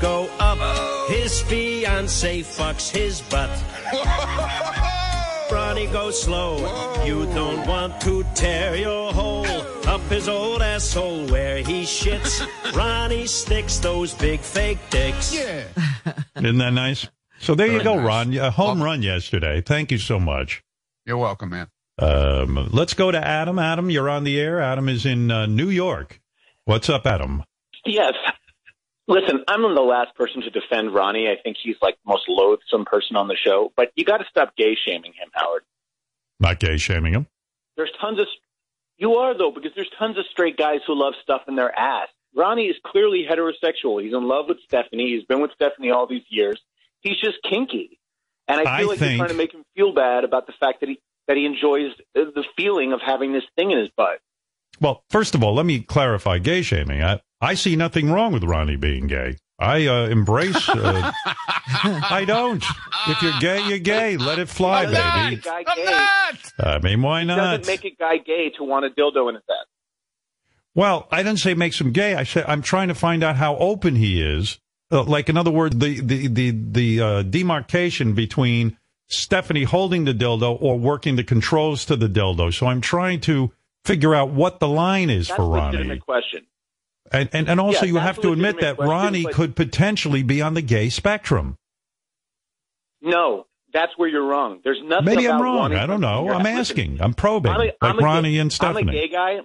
go up. His fiance fucks his butt. Ronnie goes slow. You don't want to tear your hole up his old asshole where he shits. Ronnie sticks those big fake dicks. Yeah. Isn't that nice? So there you go, nice. Ron. A home run yesterday. Thank you so much. You're welcome, man. Um, let's go to Adam. Adam, you're on the air. Adam is in uh, New York. What's up, Adam? Yes. Listen, I'm the last person to defend Ronnie. I think he's like the most loathsome person on the show. But you got to stop gay shaming him, Howard. Not gay shaming him. There's tons of. You are though, because there's tons of straight guys who love stuff in their ass. Ronnie is clearly heterosexual. He's in love with Stephanie. He's been with Stephanie all these years. He's just kinky, and I I feel like think- you're trying to make him feel bad about the fact that he that he enjoys the the feeling of having this thing in his butt. Well, first of all, let me clarify gay shaming. I, I see nothing wrong with Ronnie being gay. I uh, embrace. Uh, I don't. If you're gay, you're gay. Let it fly, Doesn't make baby. a guy I'm gay. not. I mean, why not? Doesn't make a guy gay to want a dildo in his ass. Well, I didn't say it makes him gay. I said I'm trying to find out how open he is. Uh, like, in other words, the the the the uh, demarcation between Stephanie holding the dildo or working the controls to the dildo. So I'm trying to figure out what the line is That's for a Ronnie. legitimate question. And and, and also, you have to admit that question, Ronnie could potentially be on the gay spectrum. No, that's where you're wrong. There's nothing. Maybe I'm wrong. I don't know. I'm asking. Listen, I'm probing, I'm a- like I'm Ronnie gay- and I'm a Stephanie. gay guy.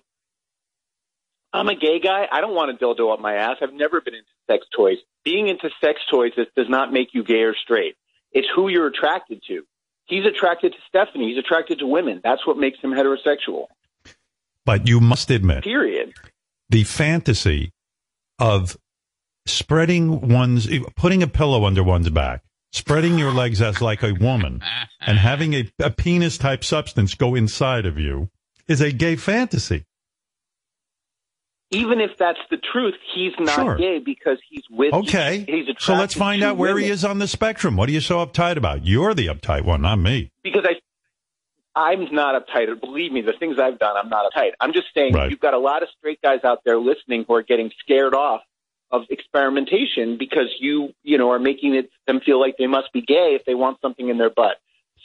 I'm a gay guy. I don't want a dildo up my ass. I've never been into sex toys. Being into sex toys does not make you gay or straight. It's who you're attracted to. He's attracted to Stephanie. He's attracted to women. That's what makes him heterosexual. But you must admit, Period. The fantasy of spreading one's putting a pillow under one's back spreading your legs as like a woman and having a, a penis type substance go inside of you is a gay fantasy. Even if that's the truth, he's not Sure. gay because he's with. okay. He's so let's find out where he is on the spectrum. What are you so uptight about? You're the uptight one not me. Because I I'm not uptight. Believe me, the things I've done, I'm not uptight. I'm just saying Right. you've got a lot of straight guys out there listening who are getting scared off of experimentation because you, you know, are making it them feel like they must be gay if they want something in their butt.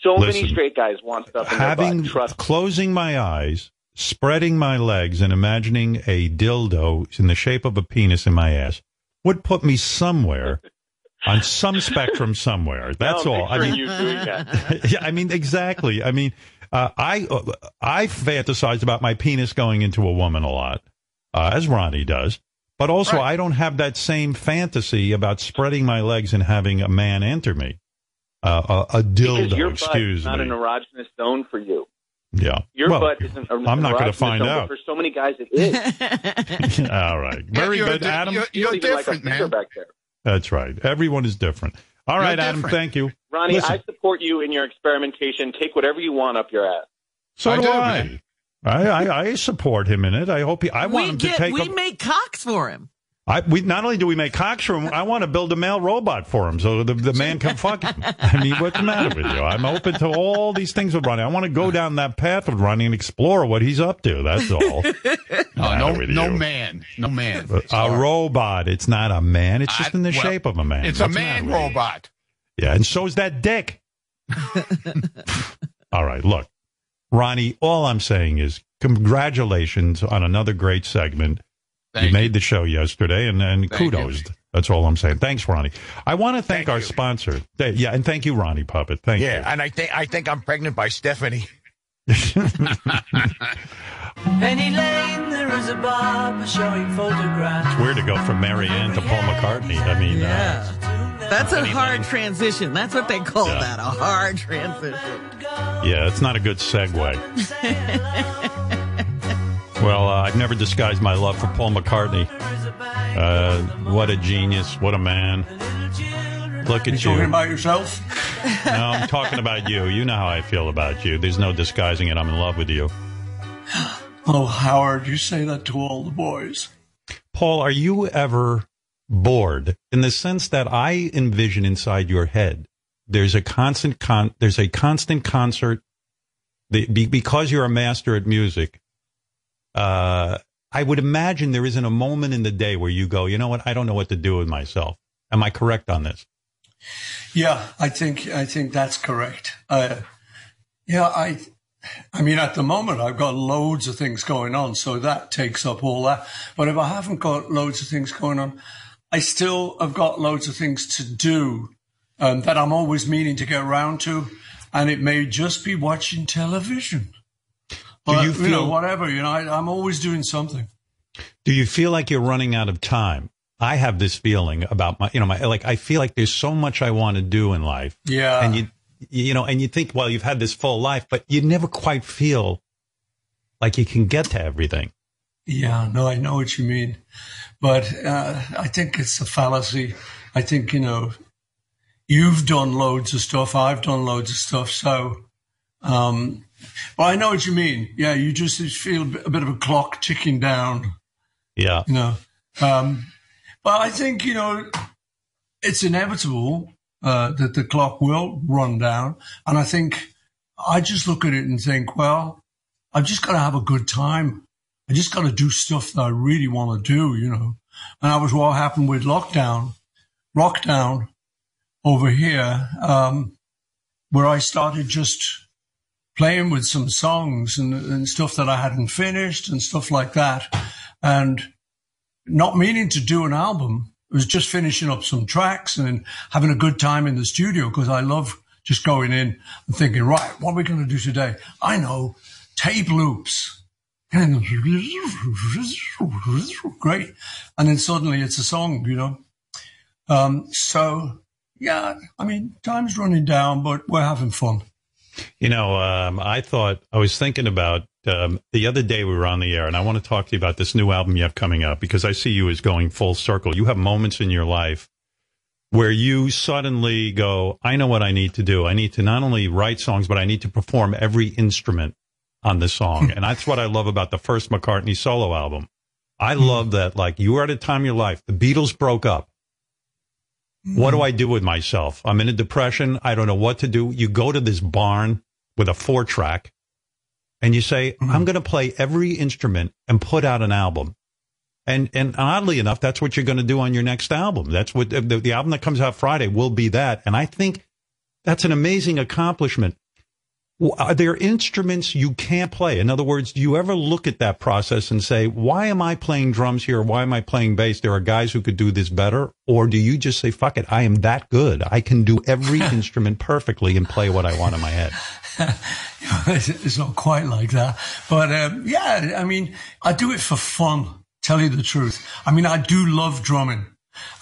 So Listen, many straight guys want stuff in having their butt. Trust closing my eyes spreading my legs and imagining a dildo in the shape of a penis in my ass would put me somewhere on some spectrum somewhere that's No, all i mean you doing that. yeah, I mean exactly. I mean, uh, I uh, I fantasize about my penis going into a woman a lot, uh, as Ronnie does. But also, Right. I don't have that same fantasy about spreading my legs and having a man enter me. Uh, a, a Because your dildo, butt excuse is not me. an erogenous zone for you. yeah. Your well, butt isn't. A, I'm not going gonna find zone, out. For so many guys, it is. all right. Very you're good, di- Adam. You're, You you're don't like different, man. back there. That's right. Everyone is different. All right, Adam. Thank you. Ronnie, Listen. I support you in your experimentation. Take whatever you want up your ass. So I do do, I. I, I. I support him in it. I hope he. I want we him to get take. we up- make cocks for him. I, we not only do we make cocks for him, I want to build a male robot for him so the, the man can fuck him. I mean, what's the matter with you? I'm open to all these things with Ronnie. I want to go down that path with Ronnie and explore what he's up to. That's all. No, no, no man. No man. a Sorry. robot. It's not a man. It's just I- in the well, shape of a man. It's What's a man matter you? robot. Yeah, and so's that dick. all right, look, Ronnie. All I'm saying is congratulations on another great segment. Thank you you. made the show yesterday, and, and Thank kudos. That's all I'm saying. Thanks, Ronnie. I want to thank, Thank our you. sponsor. Yeah, and thank you, Ronnie Puppet. Thank you. Yeah, and I think I think I'm pregnant by Stephanie. Penny Lane, there is a barber showing photographs. It's weird to go from Marianne to Paul McCartney. I mean, uh, Yeah. That's a Penny hard transition. That's what they call Yeah. that, a hard transition. yeah, it's not a good segue. well, uh, I've never disguised my love for Paul McCartney. Uh, what a genius! What a man! Look at you. you. talking about yourself? No, I'm talking about you. You know how I feel about you. There's no disguising it. I'm in love with you. Oh, Howard, you say that to all the boys. Paul, are you ever bored in the sense that I envision inside your head? There's a constant con- there's a constant concert the, be, because you're a master at music. Uh, I would imagine there isn't a moment in the day where you go, you know what? I don't know what to do with myself. Am I correct on this? Yeah, I think I think that's correct. Uh, yeah, I, I mean, at the moment I've got loads of things going on, so that takes up all that. But if I haven't got loads of things going on, I still have got loads of things to do um, that I'm always meaning to get around to, and it may just be watching television. But, you you, know, whatever, you know, I, I'm always doing something. Do you feel like you're running out of time? I have this feeling about my, you know, my, like, I feel like there's so much I want to do in life. Yeah. And you, you know, and you think, well, you've had this full life, but you never quite feel like you can get to everything. Yeah, no, I know what you mean, but uh, I think it's a fallacy. I think you know, you've done loads of stuff. I've done loads of stuff. So, um, but I know what you mean. Yeah, you just feel a bit of a clock ticking down. Yeah. You know, um, but I think you know, it's inevitable uh, that the clock will run down, and I think I just look at it and think, well, I've just got to have a good time. I just got to do stuff that I really want to do, you know. And that was what happened with lockdown, lockdown over here, um, where I started just playing with some songs and, and stuff that I hadn't finished and stuff like that. And not meaning to do an album. It was just finishing up some tracks and having a good time in the studio because I love just going in and thinking, right, what are we going to do today? I know tape loops. And great. And then suddenly it's a song, you know. Um, so yeah, I mean, time's running down, but we're having fun. You know, um, I thought I was thinking about um, the other day we were on the air, and I want to talk to you about this new album you have coming up because I see you as going full circle. You have moments in your life where you suddenly go, I know what I need to do. I need to not only write songs, but I need to perform every instrument on the song. and that's what I love about the first McCartney solo album. I hmm. love that, like, you were at a time in your life, the Beatles broke up. What do hmm. I do with myself? I'm in a depression. I don't know what to do. You go to this barn with a four track and you say, hmm. I'm going to play every instrument and put out an album. And, and oddly enough, that's what you're going to do on your next album. That's what the, the album that comes out Friday will be that. And I think that's an amazing accomplishment. Are there instruments you can't play? In other words, do you ever look at that process and say, why am I playing drums here? Why am I playing bass? There are guys who could do this better. Or do you just say, fuck it, I am that good. I can do every instrument perfectly and play what I want in my head. it's not quite like that. But um, yeah, I mean, I do it for fun, tell you the truth. I mean, I do love drumming.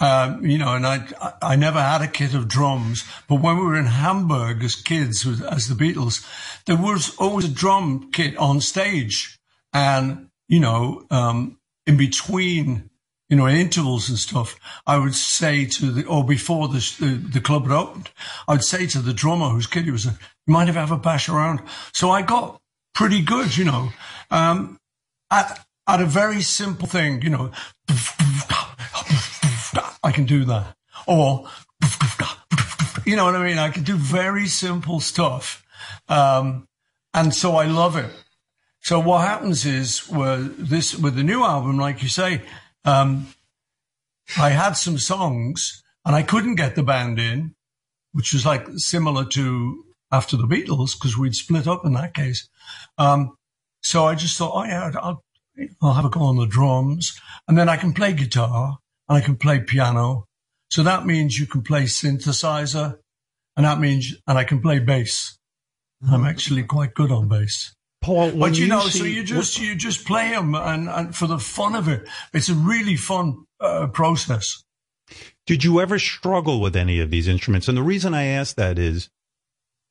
Um, you know, and I, I never had a kit of drums, but when we were in Hamburg as kids, with, as the Beatles, there was always a drum kit on stage. And, you know, um, in between, you know, intervals and stuff, I would say to the, or before the, the, the club had opened, I would say to the drummer whose kid he was, you I have a bash around? So I got pretty good, you know, um, at, at a very simple thing, you know, I can do that. Or, you know what I mean? I can do very simple stuff. Um, and so I love it. So what happens is, with this, with the new album, like you say, um, I had some songs and I couldn't get the band in, which was like similar to after the Beatles because we'd split up in that case. Um, so I just thought, oh yeah, I'll, I'll have a go on the drums and then I can play guitar and I can play piano. So that means you can play synthesizer and that means, and I can play bass. I'm actually quite good on bass. Paul, when But you, you know, see- so you just you just play them, and, and for the fun of it, it's a really fun uh, process. Did you ever struggle with any of these instruments? And the reason I ask that is,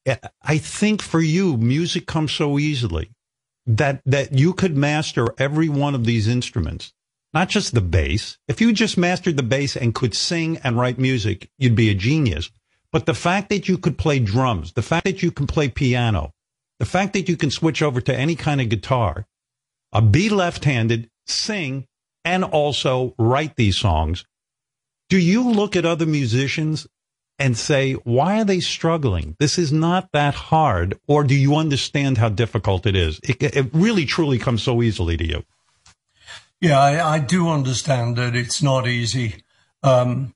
eh, I think for you, music comes so easily that that you could master every one of these instruments, not just the bass. If you just mastered the bass and could sing and write music, you'd be a genius. But the fact that you could play drums, the fact that you can play piano, the fact that you can switch over to any kind of guitar, uh, be left-handed, sing, and also write these songs. Do you look at other musicians and say, why are they struggling? This is not that hard. Or do you understand how difficult it is? It, it really truly comes so easily to you. Yeah, I, I do understand that it's not easy. Um,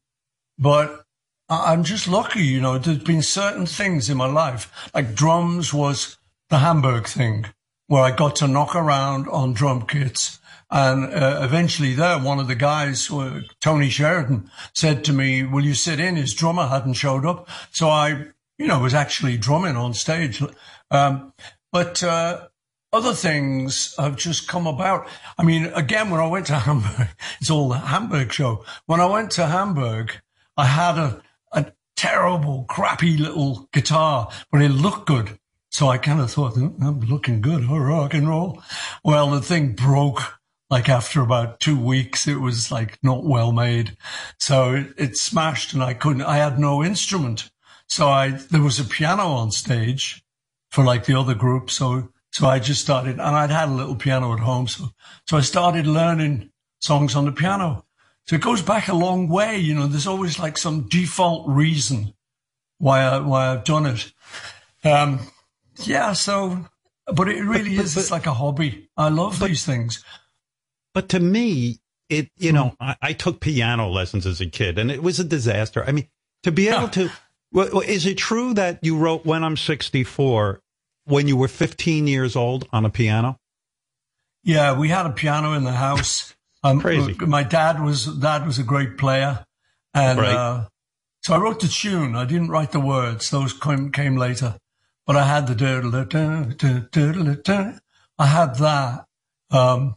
but I'm just lucky, you know. There's been certain things in my life, like drums was the Hamburg thing, where I got to knock around on drum kits. And uh, eventually, there, one of the guys, uh, Tony Sheridan, said to me, "Will you sit in?" His drummer hadn't showed up, so I, you know, was actually drumming on stage. Um, but uh, other things have just come about. I mean, again, when I went to Hamburg, it's all the Hamburg show. When I went to Hamburg, I had a, a terrible, crappy little guitar, but it looked good. So I kind of thought, "Hmm, I'm looking good, oh, rock and roll. Well, the thing broke like after about two weeks. It was like not well made. So it, it smashed and I couldn't, I had no instrument. So I, there was a piano on stage for like the other group. So, so I just started and I'd had a little piano at home. So, so I started learning songs on the piano. So it goes back a long way. You know, there's always like some default reason why I, why I've done it. Um, yeah. So, but it really but- is. but- it's like a hobby. I love these things. But to me, it you know, I, I took piano lessons as a kid, and it was a disaster. I mean, to be able to, well, is it true that you wrote "When I'm 64" when you were 15 years old on a piano? Yeah, we had a piano in the house. Um, Crazy. My dad was dad was a great player, and Right. uh, so I wrote the tune. I didn't write the words; those came, came later. But I had the I had that. Um,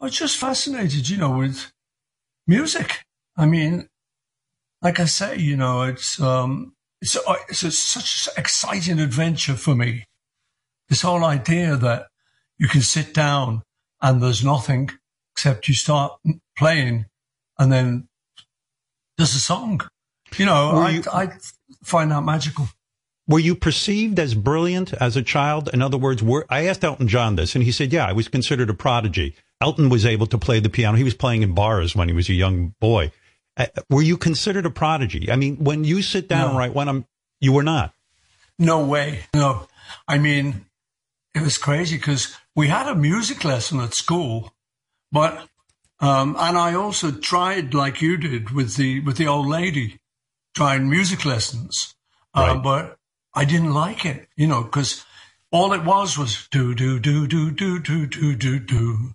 I was just fascinated, you know, with music. I mean, like I say, you know, it's um, it's a, it's a, such an exciting adventure for me. This whole idea that you can sit down and there's nothing except you start playing and then there's a song. You know, I, you- I find that magical. Were you perceived as brilliant as a child? In other words, were, I asked Elton John this, and he said, "Yeah, I was considered a prodigy." Elton was able to play the piano. He was playing in bars when he was a young boy. Uh, were you considered a prodigy? I mean, when you sit down and No. write, when I'm, you were not. No way. No. I mean, it was crazy because we had a music lesson at school, but, um, and I also tried like you did with the, with the old lady, trying music lessons. Um, but I didn't like it, you know, because all it was was do, do, do, do, do, do, do, do, do.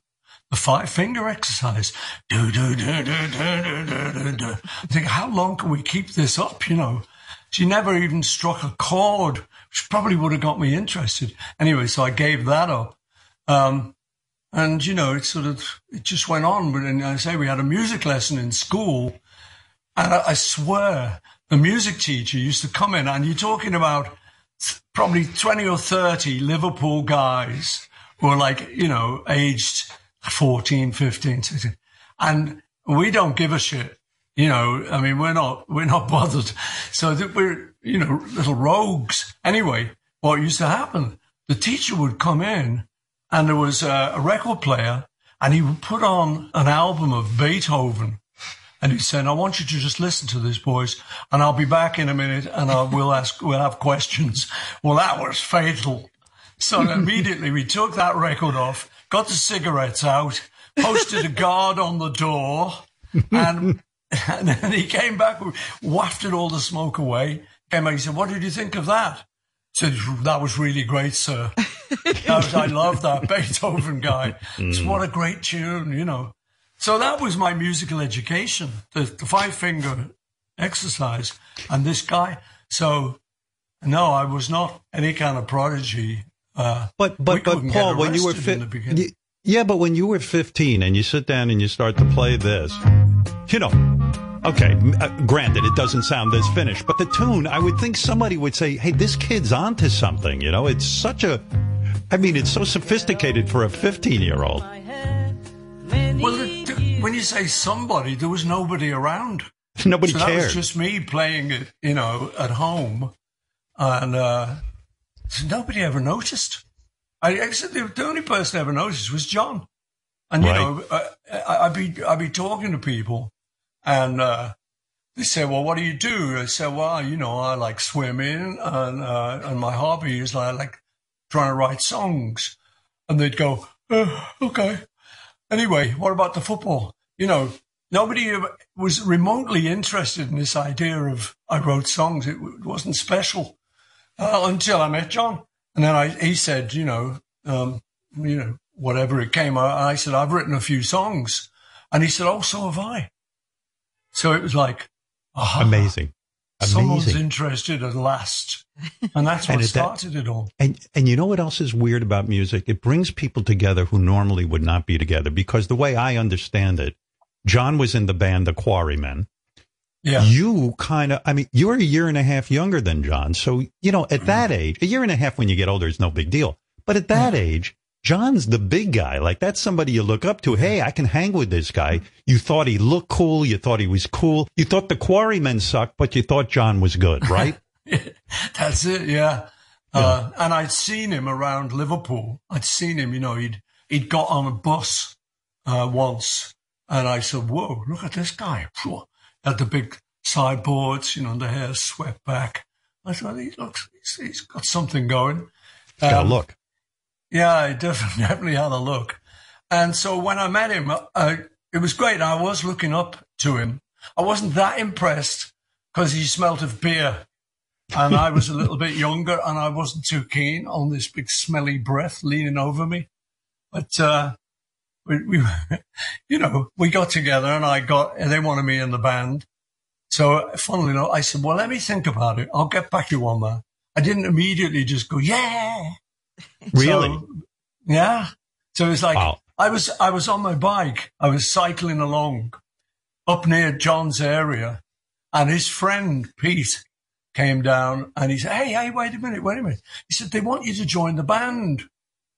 The five finger exercise. Do, do, do, do, do, do, do, do, do. I think, how long can we keep this up, you know? She never even struck a chord, which probably would have got me interested. Anyway, so I gave that up. Um, and, you know, it sort of, it just went on. But and I say we had a music lesson in school. And I, I swear the music teacher used to come in and you're talking about probably 20 or 30 Liverpool guys who are like, you know, aged 14, 15, 16. And we don't give a shit. You know, I mean, we're not, we're not bothered. So that we're, you know, little rogues. Anyway, what used to happen, the teacher would come in and there was a, a record player and he would put on an album of Beethoven. And he said, I want you to just listen to this, boys, and I'll be back in a minute and uh, I will ask, we'll have questions. Well, that was fatal. So immediately we took that record off, got the cigarettes out, posted a guard on the door, and, and then he came back, wafted all the smoke away, came back, he said, what did you think of that? said, that was really great, sir. That was- I love that Beethoven guy. It's what a great tune, you know. So that was my musical education, the, the five finger exercise, and this guy. So, no, I was not any kind of prodigy. Uh, But but but Paul, when you were arrested in the fi- beginning. y- yeah, but when you were 15 and you sit down and you start to play this, you know, okay, uh, granted it doesn't sound this finished, but the tune, I would think somebody would say, "Hey, this kid's onto something." You know, it's such a I mean, it's so sophisticated for a 15-year-old. Well, the, the- when you say somebody, there was nobody around. Nobody so that cared. was just me playing it, you know, at home, and uh, nobody ever noticed. I actually the, the only person I ever noticed was John, and you Right. know, uh, I, I'd be I'd be talking to people, and uh, they say, "Well, what do you do?" I say, "Well, you know, I like swimming, and uh, and my hobby is I like trying to write songs," and they'd go, oh, "Okay." Anyway, what about the football? You know, nobody was remotely interested in this idea of I wrote songs. It wasn't special uh, until I met John, and then I, he said, you know, um, you know, whatever it came. I, I said I've written a few songs, and he said, oh, so have I. So it was like, aha, Amazing. someone's Amazing. interested at last, and that's what And it- that- started it all. And and you know what else is weird about music? It brings people together who normally would not be together because the way I understand it, John was in the band The Quarrymen. Yeah. You kind of, I mean, you're a year and a half younger than John. So, you know, at that age, a year and a half when you get older is no big deal. But at that age, John's the big guy. Like that's somebody you look up to. Hey, I can hang with this guy. You thought he looked cool. You thought he was cool. You thought the Quarrymen sucked, but you thought John was good, right? That's it, yeah. Uh, and I'd seen him around Liverpool. I'd seen him, you know, he'd he'd got on a bus uh, once, and I said, "Whoa, look at this guy!" Phew. Had the big sideboards, you know, the hair swept back. I thought he looks, he's, he's got something going. Got Um, to look. Yeah, I definitely, definitely had a look. And so when I met him, uh, it was great. I was looking up to him. I wasn't that impressed because he smelt of beer. And I was a little bit younger and I wasn't too keen on this big smelly breath leaning over me. But, uh, we, we, you know, we got together and I got, they wanted me in the band. So funnily enough, I said, well, let me think about it. I'll get back to you on that. I didn't immediately just go, yeah. Really? So, yeah. So it was like Wow. I was I was on my bike. I was cycling along up near John's area, and his friend Pete came down and he said, "Hey, hey, wait a minute, wait a minute." He said, "They want you to join the band.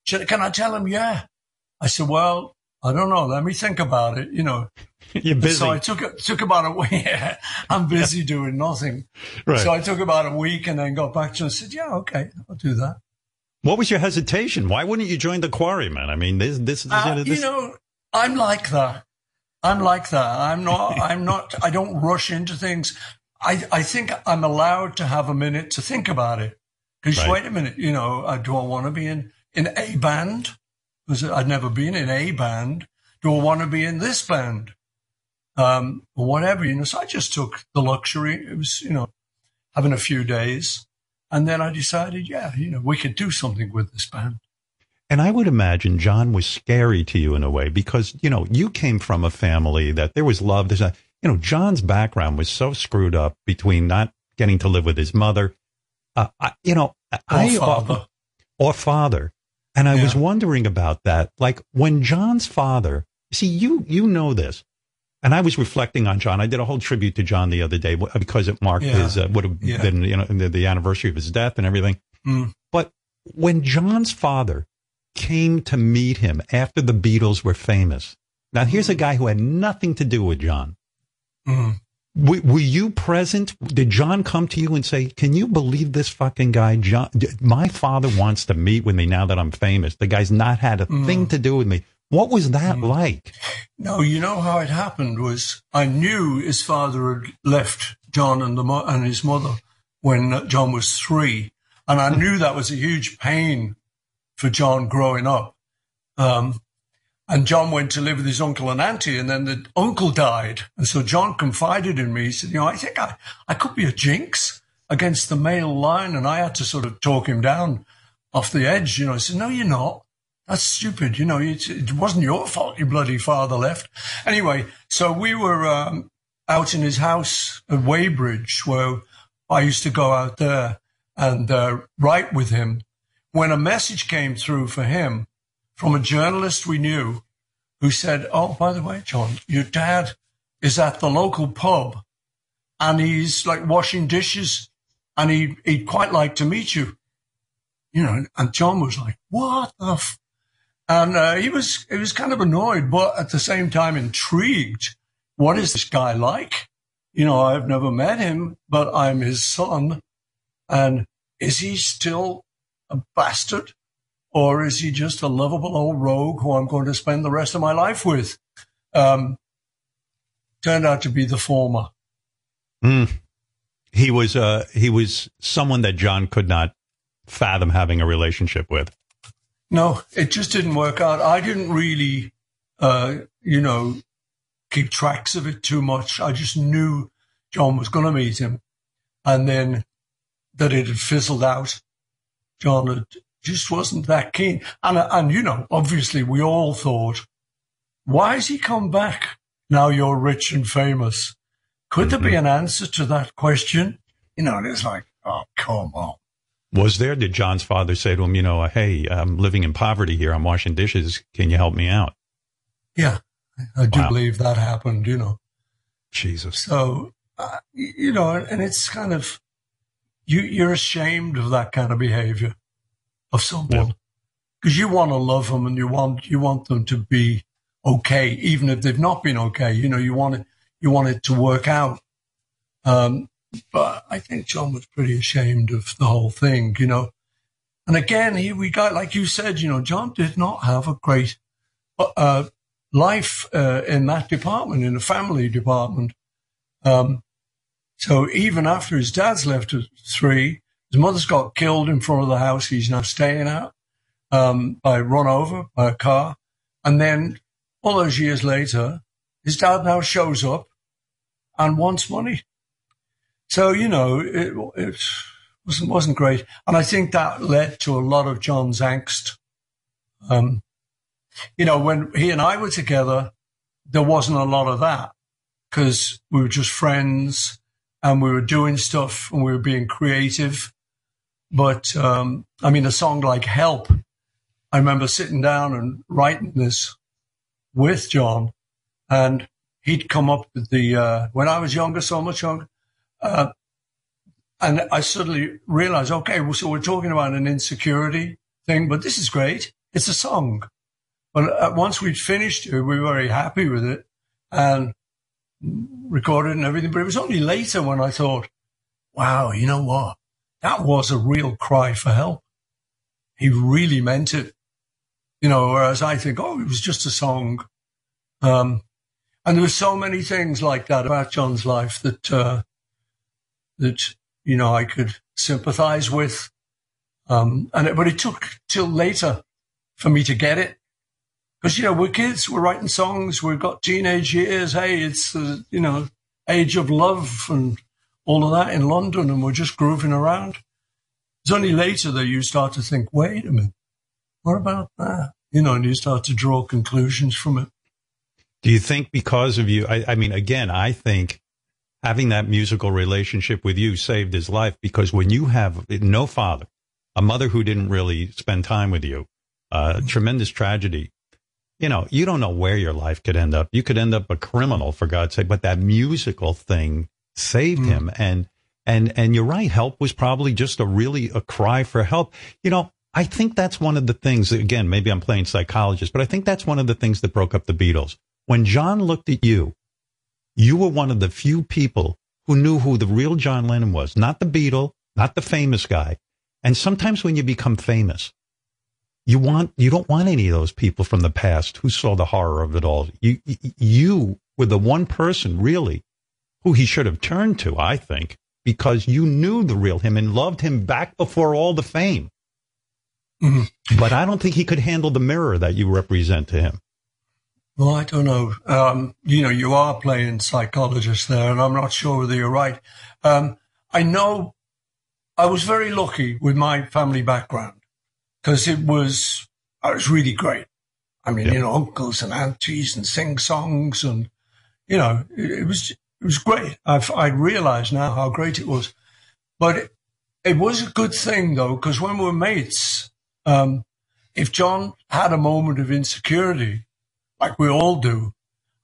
Can I tell him? Yeah." I said, "Well, I don't know. Let me think about it. You know." You're busy. So I took it took about a week. I'm busy doing nothing. Right. So I took about a week and then got back to him and said, "Yeah, okay, I'll do that." What was your hesitation? Why wouldn't you join the Quarrymen? I mean, this, this, Uh, this you know, I'm like that. I'm like that. I'm not, I'm not, I don't rush into things. I, I think I'm allowed to have a minute to think about it. Because Right. wait a minute, you know, uh, do I want to be in, in a band? Because I'd never been in a band. Do I want to be in this band? Um, or whatever, you know, so I just took the luxury. It was, you know, having a few days. And then I decided, yeah, you know, we could do something with this band. And I would imagine John was scary to you in a way because, you know, you came from a family that there was love. There's a, you know, John's background was so screwed up between not getting to live with his mother, uh, I, you know, I, father. or father. And I was wondering about that. Like when John's father, see, you, you know this. And I was reflecting on John. I did a whole tribute to John the other day because it marked Yeah. his, uh, would have Yeah. been, you know, the, the anniversary of his death and everything. Mm. But when John's father came to meet him after the Beatles were famous, now here's a guy who had nothing to do with John. Mm. Were, were you present? Did John come to you and say, "Can you believe this fucking guy? John, my father wants to meet with me now that I'm famous. The guy's not had a thing to do with me." What was that like? No, you know how it happened was I knew his father had left John and the mo- and his mother when uh, John was three, and I knew that was a huge pain for John growing up. Um, and John went to live with his uncle and auntie, and then the uncle died, and so John confided in me. He said, "You know, I think I I could be a jinx against the male line," and I had to sort of talk him down off the edge. You know, I said, "No, you're not." That's stupid. You know, it, wasn't your fault your bloody father left. Anyway, so we were um, out in his house at Weybridge where I used to go out there and uh, write with him when a message came through for him from a journalist we knew who said, Oh, by the way, John, your dad is at the local pub and he's like washing dishes and he, he'd quite like to meet you. You know, and John was like, What the f-? And uh, he was he was kind of annoyed, but at the same time intrigued. What is this guy like? You know, I've never met him, but I'm his son. And is he still a bastard? Or is he just a lovable old rogue who I'm going to spend the rest of my life with? Um, turned out to be the former. Mm. He was uh, he was someone that John could not fathom having a relationship with. No, it just didn't work out. I didn't really, uh, you know, keep tracks of it too much. I just knew John was going to meet him, and then that it had fizzled out. John had, just wasn't that keen, and and you know, obviously, we all thought, why has he come back now? You're rich and famous. Could there be an answer to that question? You know, and it's like, oh, come on. Was there? Did John's father say to him, you know, hey, I'm living in poverty here. I'm washing dishes. Can you help me out? Yeah, I do Wow. believe that happened, you know. Jesus. So, uh, you know, and it's kind of, you, you're ashamed of that kind of behavior of someone because you want to love them and you want, you want them to be okay, even if they've not been okay. You know, you want it, you want it to work out. Um, but I think John was pretty ashamed of the whole thing, you know. And again, he, we got, like you said, you know, John did not have a great, uh, life, uh, in that department, in the family department. Um, so even after his dad's left at three, his mother's got killed in front of the house he's now staying at, um, by run over by a car. And then all those years later, his dad now shows up and wants money. So, you know, it, it wasn't, wasn't great. And I think that led to a lot of John's angst. Um, you know, when he and I were together, there wasn't a lot of that because we were just friends and we were doing stuff and we were being creative. But, um, I mean, a song like Help, I remember sitting down and writing this with John and he'd come up with the, uh, when I was younger, so much younger, uh, and I suddenly realized, okay, well, so we're talking about an insecurity thing, but this is great. It's a song. But uh, once we'd finished it, we were very happy with it and recorded and everything. But it was only later when I thought, wow, you know what? That was a real cry for help. He really meant it. You know, whereas I think, oh, it was just a song. Um, and there were so many things like that about John's life that, uh, that, you know, I could sympathize with. Um, and it, but it took till later for me to get it. Because, you know, we're kids, we're writing songs, we've got teenage years. Hey, it's, uh, you know, age of love and all of that in London, and we're just grooving around. It's only later that you start to think, wait a minute, what about that? You know, and you start to draw conclusions from it. Do you think because of you? I, I mean, again, I think having that musical relationship with you saved his life because when you have no father, a mother who didn't really spend time with you, uh, tremendous tragedy. You know, you don't know where your life could end up. You could end up a criminal, for God's sake. But that musical thing saved him, and and and you're right. Help was probably just a really a cry for help. You know, I think that's one of the things. Again, maybe I'm playing psychologist, but I think that's one of the things that broke up the Beatles. When John looked at you, you were one of the few people who knew who the real John Lennon was, not the Beatle, not the famous guy. And sometimes when you become famous, you want you don't want any of those people from the past who saw the horror of it all. You you were the one person really who he should have turned to, I think, because you knew the real him and loved him back before all the fame. Mm-hmm. But I don't think he could handle the mirror that you represent to him. Well, I don't know. Um, you know, you are playing psychologist there, and I'm not sure whether you're right. Um, I know I was very lucky with my family background because it was, I was really great. I mean, Yeah. you know, uncles and aunties and sing songs and, you know, it, it was, it was great. I've, I realize now how great it was, but it, it was a good thing though, because when we were mates, um, if John had a moment of insecurity, like we all do,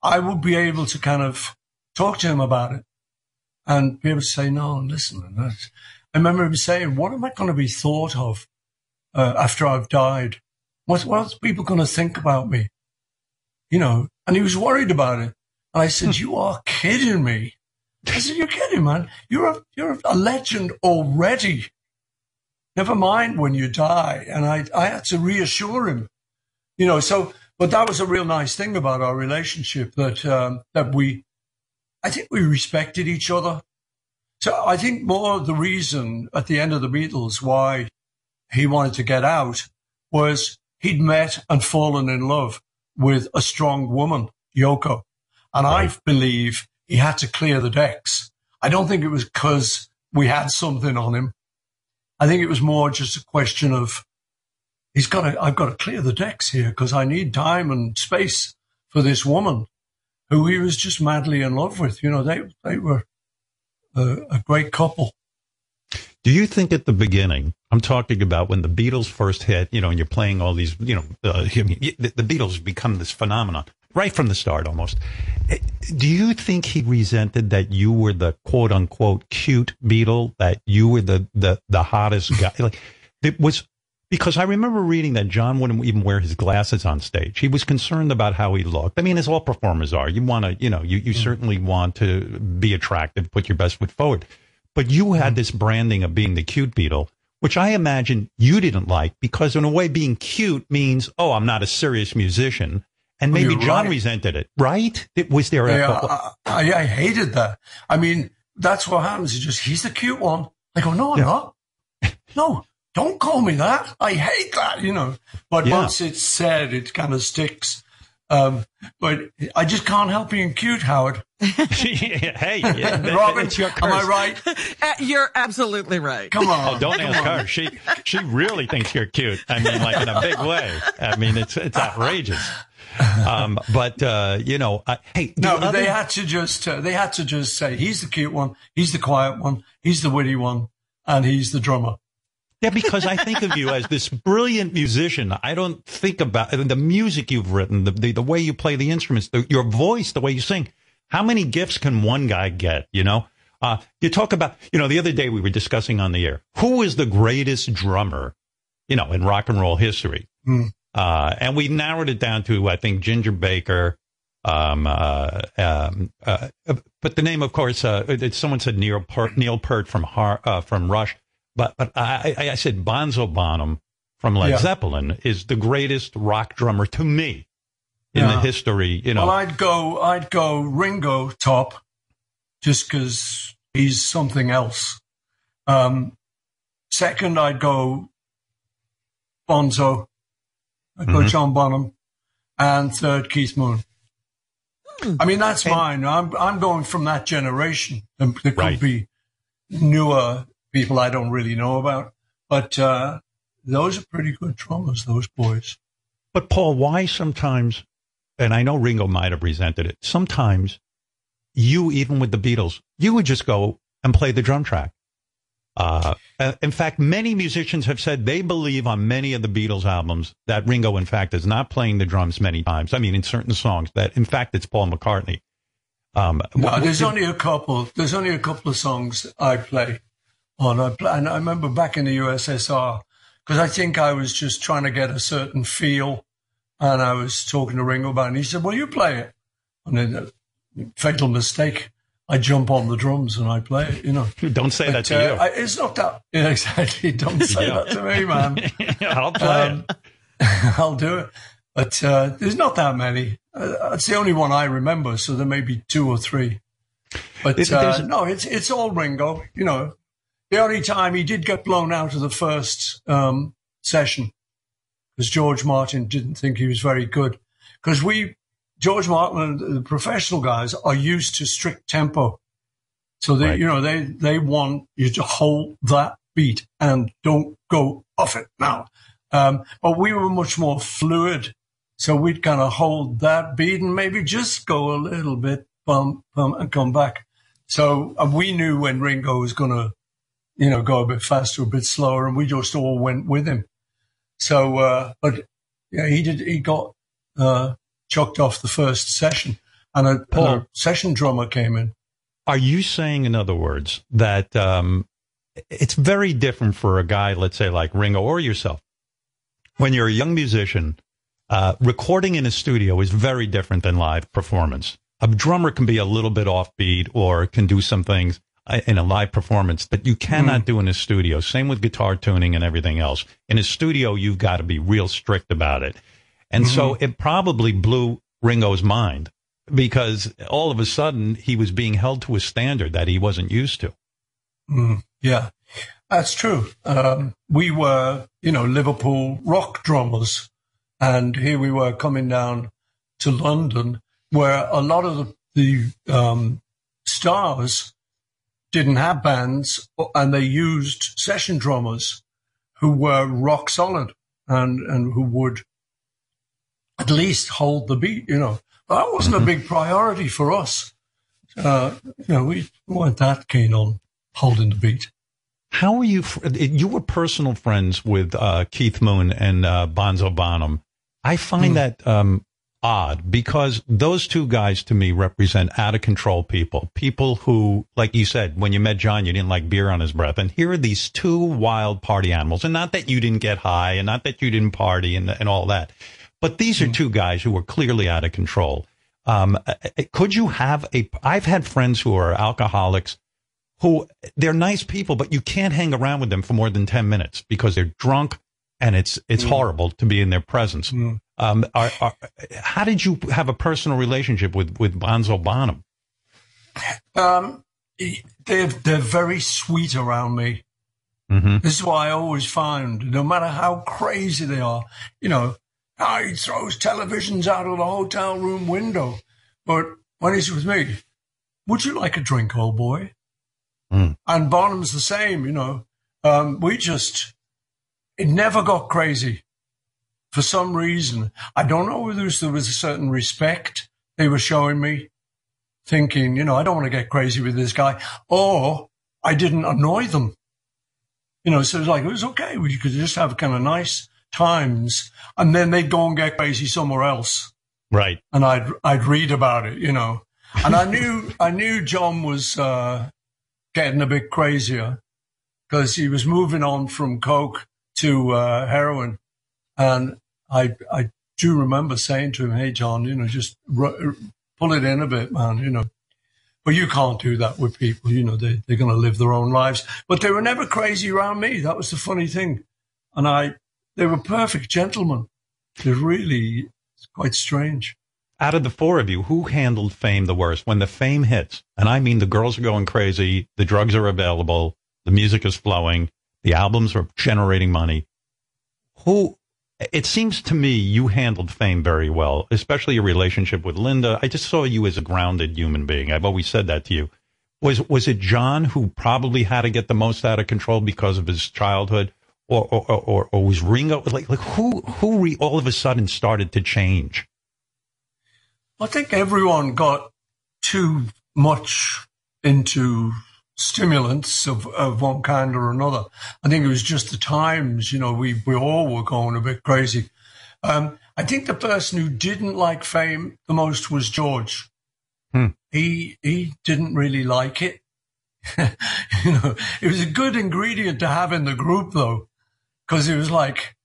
I would be able to kind of talk to him about it and be able to say, no, listen. that's- I remember him saying, what am I going to be thought of uh, after I've died? What, what's people going to think about me? You know, and he was worried about it. And I said, you are kidding me. I said, you're kidding, man. You're a, you're a legend already. Never mind when you die. And I, I had to reassure him, you know, so, but that was a real nice thing about our relationship that, um, that we, I think we respected each other. So I think more the reason at the end of the Beatles why he wanted to get out was he'd met and fallen in love with a strong woman, Yoko. And I believe he had to clear the decks. I don't think it was because we had something on him. I think it was more just a question of he's got to, I've got to clear the decks here because I need time and space for this woman who he was just madly in love with. You know, they, they were a, a great couple. Do you think at the beginning, I'm talking about when the Beatles first hit, you know, and you're playing all these, you know, uh, the, the Beatles become this phenomenon right from the start almost. Eh, Do you think he resented that you were the quote unquote cute Beatle, that you were the, the, the hottest guy? Like, it was because I remember reading that John wouldn't even wear his glasses on stage. He was concerned about how he looked. I mean, as all performers are, you want to, you know, you, you mm-hmm. certainly want to be attractive, put your best foot forward. But you had mm-hmm. this branding of being the cute Beatle, which I imagine you didn't like because in a way being cute means, oh, I'm not a serious musician. And oh, maybe You're John right. resented it, right? It, was there a, Yeah, I, I, I hated that. I mean, that's what happens. You just, he's the cute one. I go, no, I'm Yeah. not. No, don't call me that. I hate that, you know. But Yeah. once it's said, it kind of sticks. Um, but I just can't help being cute, Howard. hey, yeah, Robin, it's your am I right? Uh, You're absolutely right. Come on. Oh, don't ask her. She she really thinks you're cute. I mean, like in a big way. I mean, it's it's outrageous. Um, but uh, you know, I, hey, the No, but other- they had to just uh, they had to just say he's the cute one, he's the quiet one, he's the witty one, and he's the drummer. Yeah, because I think of you as this brilliant musician. I don't think about the music you've written, the, the, the way you play the instruments, the, your voice, the way you sing. How many gifts can one guy get? You know, uh, you talk about, you know, the other day we were discussing on the air, who is the greatest drummer, you know, in rock and roll history? Hmm. Uh, and we narrowed it down to, I think, Ginger Baker. Um, uh, um, uh, but the name, of course, uh, someone said Neil Peart, Neil Peart from Har, uh, from Rush. But but I, I I said Bonzo Bonham from Led Yeah. Zeppelin is the greatest rock drummer to me in the history. You know, Well, I'd go I'd go Ringo top, just because he's something else. Um, second, I'd go Bonzo. I'd go Mhm. John Bonham, and third Keith Moon. I mean, that's mine. I'm I'm going from that generation. There there could Right. be newer people I don't really know about, but uh, those are pretty good drummers. Those boys. But Paul, why sometimes, and I know Ringo might have resented it, sometimes you, even with the Beatles, you would just go and play the drum track. Uh, in fact, many musicians have said they believe on many of the Beatles albums that Ringo, in fact, is not playing the drums many times. I mean, in certain songs, that in fact it's Paul McCartney. Um, No, there's only a couple. There's only a couple of songs I play on. I play, and I remember back in the USSR because I think I was just trying to get a certain feel, and I was talking to Ringo about, it, and he said, "Well, you play it." And then, uh, fatal mistake. I jump on the drums and I play it. You know, don't say that to uh, you. I, it's not that. Yeah, exactly. Don't say Yeah. that to me, man. I'll play Um, it. I'll do it. But uh, there's not that many. Uh, it's the only one I remember, so there may be two or three. But uh, no, it's it's all Ringo. You know, the only time he did get blown out of the first um, session because George Martin didn't think he was very good. Because we, George Martin and the professional guys are used to strict tempo. So they, Right. you know, they, they want you to hold that beat and don't go off it now. Um, but we were much more fluid. So we'd kind of hold that beat and maybe just go a little bit, bump, bump, and come back. So uh, we knew when Ringo was going to, you know, go a bit faster, a bit slower, and we just all went with him. So, uh, but yeah, he did, he got, uh, chucked off the first session and a, Paul. session drummer came in. Are you saying, in other words, that um, it's very different for a guy, let's say like Ringo or yourself, when you're a young musician, uh, recording in a studio is very different than live performance. A drummer can be a little bit offbeat or can do some things in a live performance that you cannot do in a studio. Same with guitar tuning and everything else. In a studio, you've got to be real strict about it. And so it probably blew Ringo's mind because all of a sudden he was being held to a standard that he wasn't used to. Mm, yeah, that's true. Um, we were, you know, Liverpool rock drummers, and here we were coming down to London, where a lot of the, the um, stars didn't have bands and they used session drummers who were rock solid and, and who would at least hold the beat, you know. That wasn't a big priority for us. Uh, you know, we weren't that keen on holding the beat. How were you? You were personal friends with uh, Keith Moon and uh, Bonzo Bonham. I find that um, odd because those two guys to me represent out of control people. People who, like you said, when you met John, you didn't like beer on his breath. And here are these two wild party animals. And not that you didn't get high and not that you didn't party and, and all that. But these are two guys who were clearly out of control. Um, uh, uh, could you have a? I've had friends who are alcoholics who they're nice people, but you can't hang around with them for more than 10 minutes because they're drunk and it's, it's horrible to be in their presence. Um, are, are, how did you have a personal relationship with, with Bonzo Bonham? Um, they're, they're very sweet around me. Mm-hmm. This is why I always find, no matter how crazy they are, you know, ah, he throws televisions out of the hotel room window. But when he's with me, would you like a drink, old boy? Mm. And Barnum's the same, you know. Um, we just, it never got crazy for some reason. I don't know whether there was a certain respect they were showing me, thinking, you know, I don't want to get crazy with this guy, or I didn't annoy them. You know, so it was like, it was okay. We could just have kind of nice times and then they'd go and get crazy somewhere else. Right. And I'd, I'd read about it, you know, and I knew, I knew John was, uh, getting a bit crazier because he was moving on from coke to, uh, heroin. And I, I do remember saying to him, Hey, John, you know, just ru- pull it in a bit, man, you know. But you can't do that with people, you know, they, they're going to live their own lives. But they were never crazy around me. That was the funny thing. And I, they were perfect gentlemen. They're really it's quite strange. Out of the four of you, who handled fame the worst? When the fame hits, and I mean the girls are going crazy, the drugs are available, the music is flowing, the albums are generating money. Who, it seems to me you handled fame very well, especially your relationship with Linda. I just saw you as a grounded human being. I've always said that to you. Was, was it John who probably had to get the most out of control because of his childhood? Or, or, or, or was Ringo like, like who, who re, all of a sudden started to change? I think everyone got too much into stimulants of, of one kind or another. I think it was just the times, you know, we, we all were going a bit crazy. Um, I think the person who didn't like fame the most was George. Hmm. He, he didn't really like it. you know, it was a good ingredient to have in the group though, because it was like,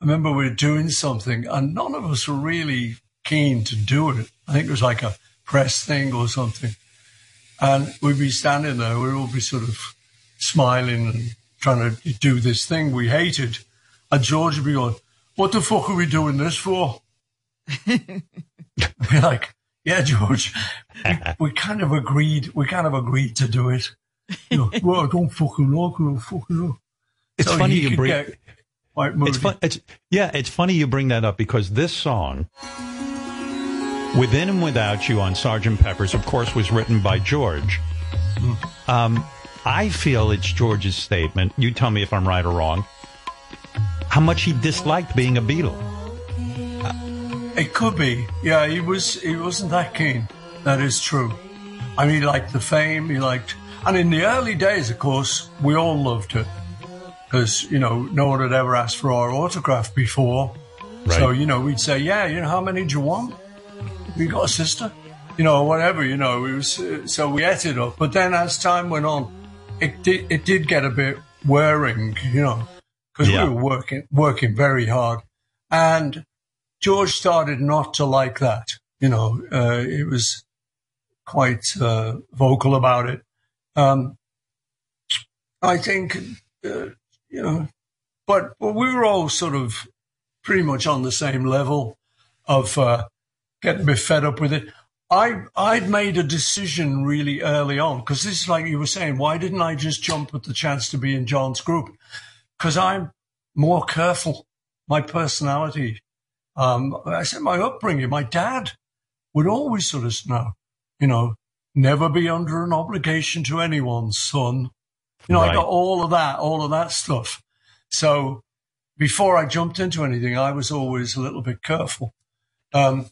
I remember we were doing something and none of us were really keen to do it. I think it was like a press thing or something. And we'd be standing there, we'd all be sort of smiling and trying to do this thing we hated. And George would be going, What the fuck are we doing this for? Be like, Yeah, George, we, we kind of agreed, we kind of agreed to do it. You know, well, I don't fucking know, I don't fucking know. It's So funny you bring. get quite moody. It's fun. It's yeah. It's funny you bring that up because this song, "Within and Without You" on Sergeant Pepper's, of course, was written by George. Um, I feel it's George's statement. You tell me if I'm right or wrong. How much he disliked being a Beatle. It could be. Yeah, he was. He wasn't that keen. That is true. I mean, he liked the fame. He liked, and in the early days, of course, we all loved it because you know no one had ever asked for our autograph before. So you know we'd say, yeah, you know, how many do you want? We got a sister, you know, whatever. You know, it was. Uh, so we ate it up. But then as time went on, it did. It did get a bit wearing, you know, because Yeah. we were working working very hard, and George started not to like that. You know, uh, it was quite uh, vocal about it. Um, I think, uh, you know, but, but we were all sort of pretty much on the same level of uh, getting a bit fed up with it. I I'd made a decision really early on because this is like you were saying. Why didn't I just jump at the chance to be in John's group? Because I'm more careful. My personality um, I said my upbringing, my dad would always sort of know, you know, never be under an obligation to anyone, son. You know, Right. I got all of that, all of that stuff. So before I jumped into anything, I was always a little bit careful. Um,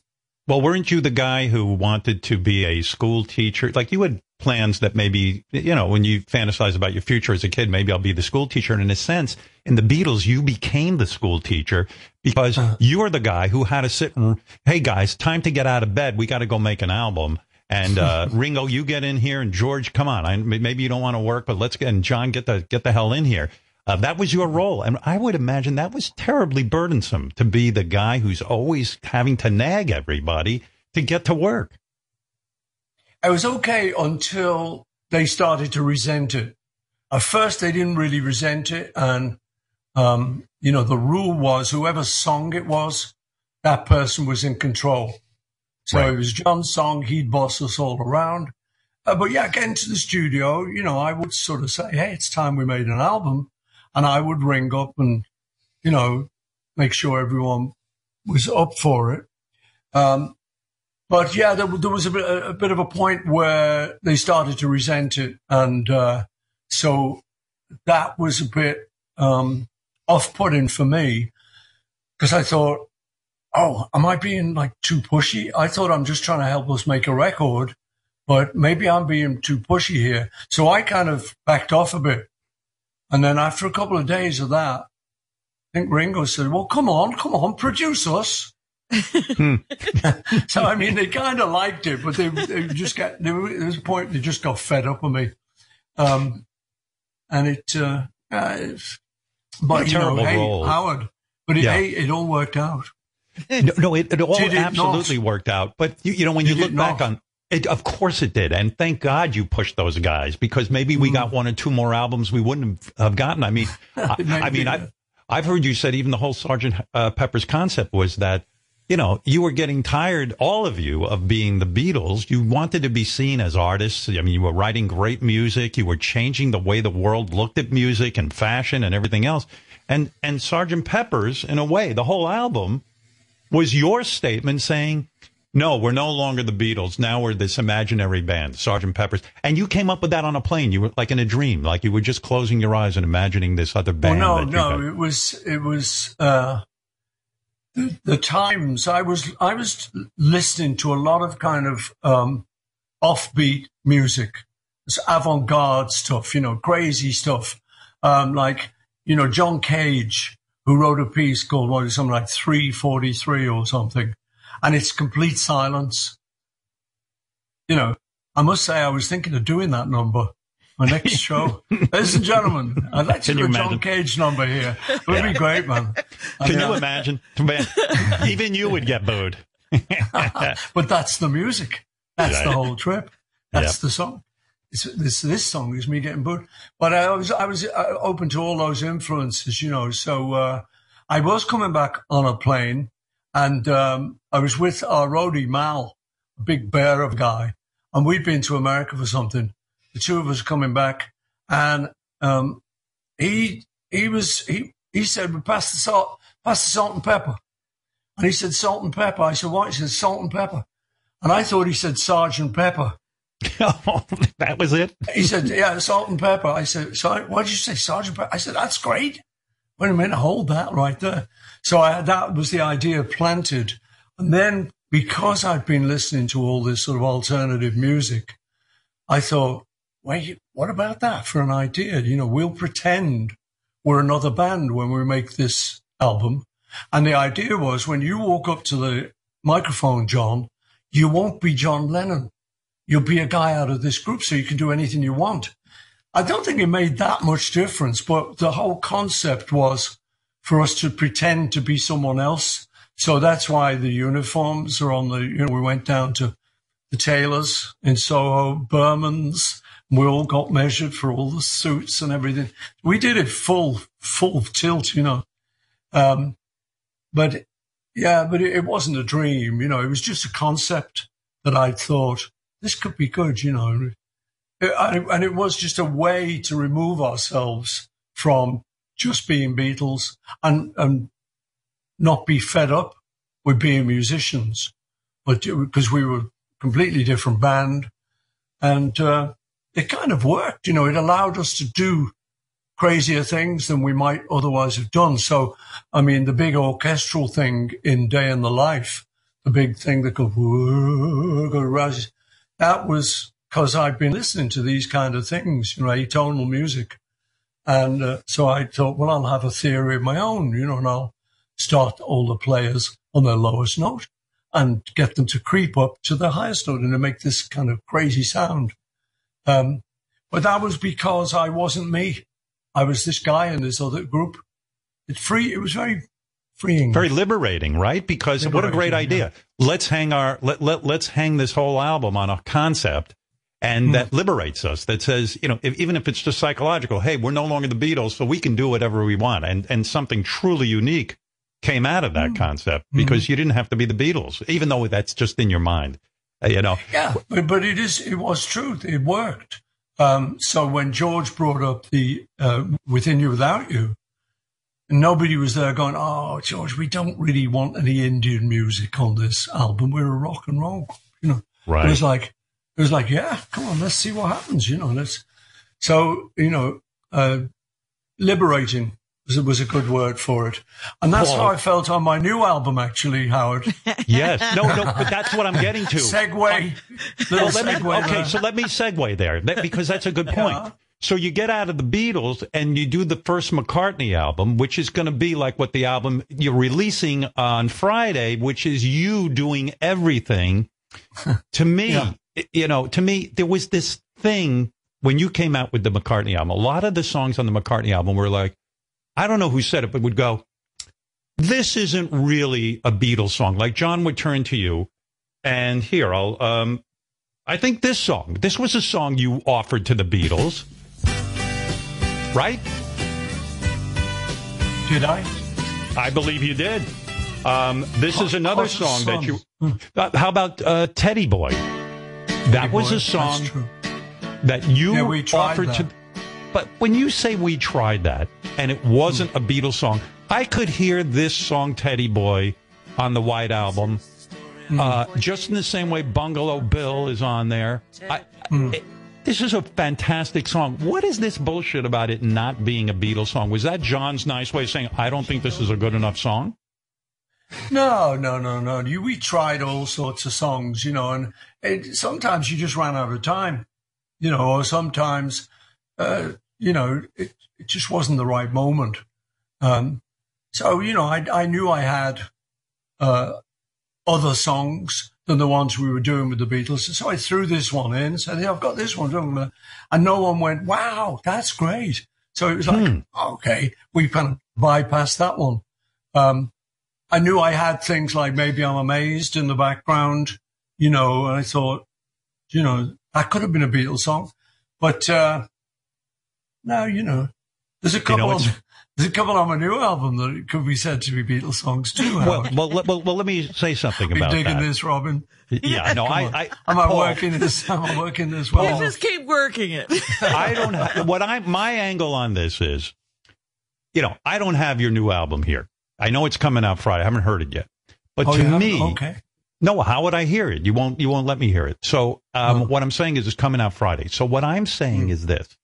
Well, weren't you the guy who wanted to be a school teacher? Like you had plans that maybe, you know, when you fantasize about your future as a kid, maybe I'll be the school teacher. And in a sense, in the Beatles, you became the school teacher because you're the guy who had to sit and, hey guys, time to get out of bed. We got to go make an album. And uh, Ringo, you get in here, and George, come on. I, maybe you don't want to work, but let's get and John, get the get the hell in here. Uh, that was your role, and I would imagine that was terribly burdensome to be the guy who's always having to nag everybody to get to work. it was okay until they started to resent it. At first, they didn't really resent it. And, um, you know, the rule was whoever song it was, that person was in control. So Right. it was John's song. He'd boss us all around. Uh, but yeah, getting to the studio, you know, I would sort of say, Hey, it's time we made an album. And I would ring up and, you know, make sure everyone was up for it. Um, but yeah, there, there was a bit, a bit of a point where they started to resent it. And, uh, so that was a bit, um, off putting for me because I thought, oh, am I being like too pushy? I thought I'm just trying to help us make a record, but maybe I'm being too pushy here. So I kind of backed off a bit. And then after a couple of days of that, I think Ringo said, well, come on, come on, produce us. so, I mean, they kind of liked it, but they, they just got, there was a point they just got fed up with me. Um, and it, uh, uh, but, you know, hey, role. Howard, but it, Yeah. hey, it all worked out. No, no it, it all it not? absolutely worked out. But you, you know, when you look back not? on it, of course it did, and thank God you pushed those guys because maybe we got one or two more albums we wouldn't have, have gotten. I mean, I, I, mean, I've, I've heard you said even the whole Sergeant uh, Pepper's concept was that. You know, you were getting tired, all of you, of being the Beatles. You wanted to be seen as artists. I mean, you were writing great music. You were changing the way the world looked at music and fashion and everything else. And and Sergeant Pepper's, in a way, the whole album was your statement saying, no, we're no longer the Beatles. Now we're this imaginary band, Sergeant Pepper's. And you came up with that on a plane. You were like in a dream, like you were just closing your eyes and imagining this other Well, band. no, that no, it was it was uh, the, the times. I was I was listening to a lot of kind of um, offbeat music, it's avant-garde stuff, you know, crazy stuff, um, like you know John Cage, who wrote a piece called what is something like three forty three or something, and it's complete silence. You know, I must say I was thinking of doing that number. My next show, ladies and gentlemen, I'd like to do a John? Cage number here. It would be great, man. Can you uh, imagine? Man, even you would get booed. But that's the music. That's the whole trip. That's Yep. the song. It's, this this song is me getting booed. But I was I was uh, open to all those influences, you know. So uh, I was coming back on a plane, and um, I was with our roadie Mal, a big bear of a guy, and we'd been to America for something. The two of us coming back, and um, he he was he he said, "We pass the salt, pass the salt and pepper." And he said, salt and pepper. I said, what? He said, salt and pepper. And I thought he said Sergeant Pepper. that was it. He said, yeah, salt and pepper. I said, sorry, why did you say Sergeant Pepper? I said, that's great. Wait a minute, hold that right there. So I, that was the idea planted. And then because I'd been listening to all this sort of alternative music, I thought, wait, what about that for an idea? You know, we'll pretend we're another band when we make this album. And the idea was when you walk up to the microphone, John, you won't be John Lennon. You'll be a guy out of this group so you can do anything you want. I don't think it made that much difference, but the whole concept was for us to pretend to be someone else. So that's why the uniforms are on the, you know, we went down to the tailors in Soho, Berman's. We all got measured for all the suits and everything. We did it full, full tilt, you know. Um, but yeah, but it, it wasn't a dream, you know, it was just a concept that I thought this could be good, you know. And it was just a way to remove ourselves from just being Beatles and, and not be fed up with being musicians, but because we were completely different band. And, uh, it kind of worked, you know, it allowed us to do crazier things than we might otherwise have done. So, I mean, the big orchestral thing in Day in the Life, the big thing that goes that was because I'd been listening to these kind of things, you know, atonal music. And uh, so I thought, well, I'll have a theory of my own, you know, and I'll start all the players on their lowest note and get them to creep up to the highest note and to make this kind of crazy sound. Um, but that was because I wasn't me. I was this guy in this other group. It free. It was very freeing, very liberating, right? Because liberating, what a great idea. Yeah. Let's hang our let let let's hang this whole album on a concept. And mm. that liberates us. That says, you know, if, even if it's just psychological, hey, we're no longer the Beatles, so we can do whatever we want. And and something truly unique came out of that mm. concept because mm. you didn't have to be the Beatles, even though that's just in your mind. Uh, you know. Yeah, but, but it is. It was truth. It worked. Um, so when George brought up the uh, "Within You, Without You," nobody was there going, "Oh, George, we don't really want any Indian music on this album. We're a rock and roll." You know, right? It was like, it was like, yeah, come on, let's see what happens. You know, let's. So you know, uh, liberating was, was a good word for it. And that's how I felt on my new album, actually, Howard. yes. No, no, but that's what I'm getting to. Segue. well, segue okay, there. so let me segue there because that's a good point. Yeah. So you get out of the Beatles and you do the first McCartney album, which is going to be like what the album you're releasing on Friday, which is you doing everything. to me, yeah. You know, to me, there was this thing when you came out with the McCartney album. A lot of the songs on the McCartney album were like, I don't know who said it, but would go, this isn't really a Beatles song. Like John would turn to you and here, I'll, um, I think this song, this was a song you offered to the Beatles, right? Did I? I believe you did. Um, this is another song, that you. Uh, how about uh, Teddy Boy? That was a song that you yeah, offered that. to. But when you say we tried that, and it wasn't a Beatles song. I could hear this song, Teddy Boy, on the White Album, uh, just in the same way Bungalow Bill is on there. I, it, this is a fantastic song. What is this bullshit about it not being a Beatles song? Was that John's nice way of saying, I don't think this is a good enough song? No, no, no, no. You, we tried all sorts of songs, you know, and it, sometimes you just ran out of time, you know, or sometimes, uh, you know, it, it just wasn't the right moment. Um, so, you know, I, I knew I had uh, other songs than the ones we were doing with the Beatles. And so I threw this one in and said, yeah, I've got this one. And no one went, wow, that's great. So it was like, hmm. okay, we kind of bypassed that one. Um, I knew I had things like maybe I'm amazed in the background, you know, and I thought, you know, that could have been a Beatles song. But, uh, no, you know, there's a couple. You know, of, there's a couple on my new album that could be said to be Beatles songs too. Well, well, well, well, let me say something about digging that. this, Robin. Yeah, no, I, I, am I working this? Am I working this well? You just keep working it. I don't. Have, what I my angle on this is, you know, I don't have your new album here. I know it's coming out Friday. I haven't heard it yet, but oh, to me, okay. No, how would I hear it? You won't. You won't let me hear it. So, um, oh. what I'm saying is, it's coming out Friday. So, what I'm saying mm. is this: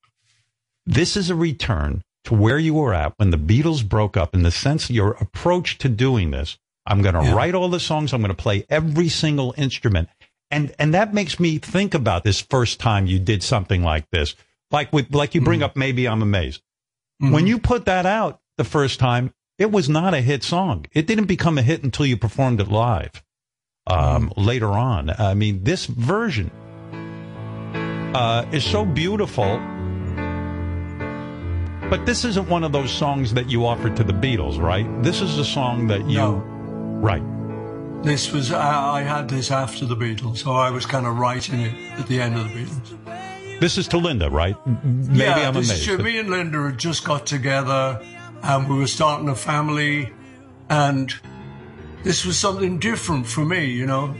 this is a return to where you were at when the Beatles broke up in the sense your approach to doing this. I'm going to yeah. write all the songs. I'm going to play every single instrument. And, and that makes me think about this first time you did something like this. Like with, like you bring mm. up, maybe I'm amazed. Mm-hmm. When you put that out the first time, it was not a hit song. It didn't become a hit until you performed it live. Um, later on. I mean, this version, uh, is so beautiful but this isn't one of those songs that you offered to the Beatles, right? This is a song that you. No. Right. This was, I had this after the Beatles, so I was kind of writing it at the end of the Beatles. This is to Linda, right? Maybe yeah, I'm amazed. Is, me and Linda had just got together and we were starting a family and this was something different for me, you know.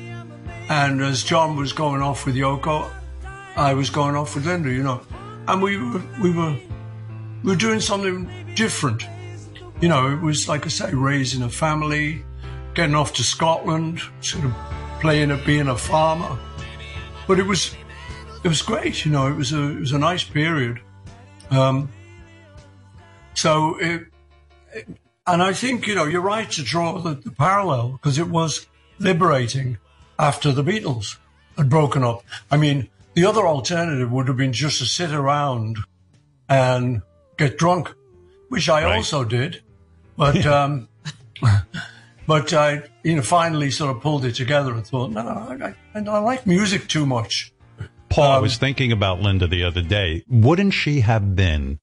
And as John was going off with Yoko, I was going off with Linda, you know. And we were, we were we were doing something different. You know, it was like I say, raising a family, getting off to Scotland, sort of playing at being a farmer. but it was it was great. You know, it was a it was a nice period. Um, so it, it- and I think you know you're right to draw the, the parallel because it was liberating after the Beatles had broken up. I mean, the other alternative would have been just to sit around and get drunk, which I Right. also did, but. um, But I, you know, finally sort of pulled it together and thought, no, no, I, I, I like music too much. Paul, I Um, was thinking about Linda the other day. Wouldn't she have been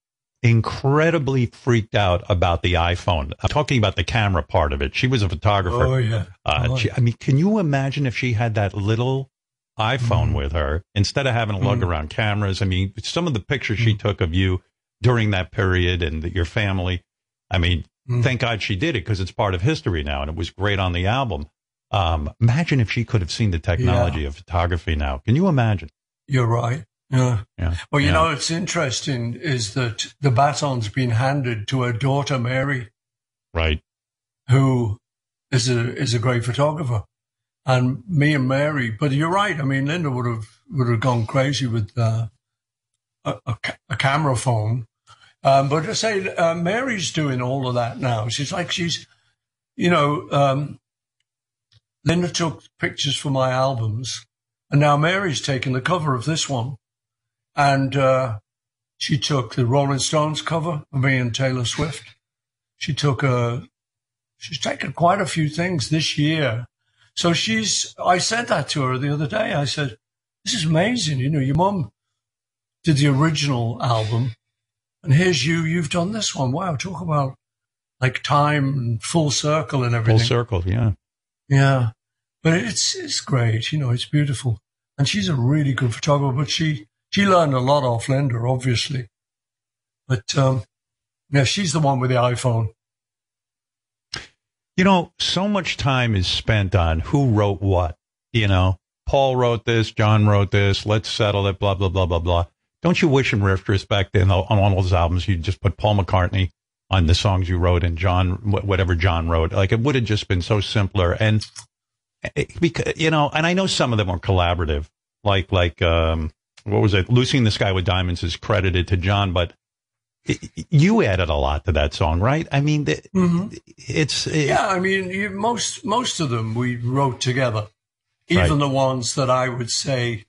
incredibly freaked out about the iPhone? I'm talking about the camera part of it. She was a photographer. Oh yeah, Uh, Oh, she, I mean, can you imagine if she had that little iPhone Mm-hmm. with her instead of having to lug around cameras? I mean, some of the pictures she Mm-hmm. took of you during that period and the, your family. I mean, Mm. thank God she did it because it's part of history now, and it was great on the album. Um, imagine if she could have seen the technology of photography now. Can you imagine? you're right. Yeah. Yeah. Well, you Yeah. know, it's interesting is that the baton's been handed to her daughter Mary, Right. who is a is a great photographer, and me and Mary. But you're right. I mean, Linda would have would have gone crazy with uh, a, a, a camera phone. Um, but I say uh, Mary's doing all of that now. She's like she's, you know, um, Linda took pictures for my albums, and now Mary's taking the cover of this one, and uh, she took the Rolling Stones cover of me and Taylor Swift. She took a, she's taken quite a few things this year. So she's, I said that to her the other day. I said, this is amazing. You know, your mum did the original album and here's you, you've done this one. Wow. Talk about like time and full circle and everything. Full circle. Yeah. Yeah. But it's it's great, you know, it's beautiful. And she's a really good photographer, but she she learned a lot off Linda, obviously. But um yeah, she's the one with the iPhone. You know, so much time is spent on who wrote what. You know, Paul wrote this, John wrote this, let's settle it, blah, blah, blah, blah, blah. Don't you wish in retrospect in, on all those albums you just put Paul McCartney on the songs you wrote and John, whatever John wrote? Like it would have just been so simpler. And, it, because, you know, and I know some of them are collaborative, like, like, um, what was it? Lucy in the Sky with Diamonds is credited to John, but it, you added a lot to that song, right? I mean, the, it's, it, Yeah, I mean, you, most most of them we wrote together, even Right. the ones that I would say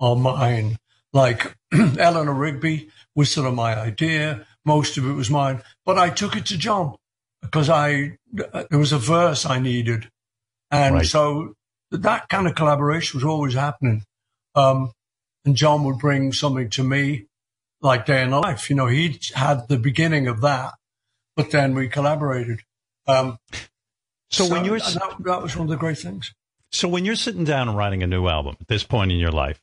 are mine. Like Eleanor Rigby was sort of my idea. Most of it was mine, but I took it to John because I there was a verse I needed, and Right. so that kind of collaboration was always happening. Um, and John would bring something to me, like Day in the Life. You know, he had the beginning of that, but then we collaborated. Um, so when you're, that, that was one of the great things. So when you're sitting down and writing a new album at this point in your life,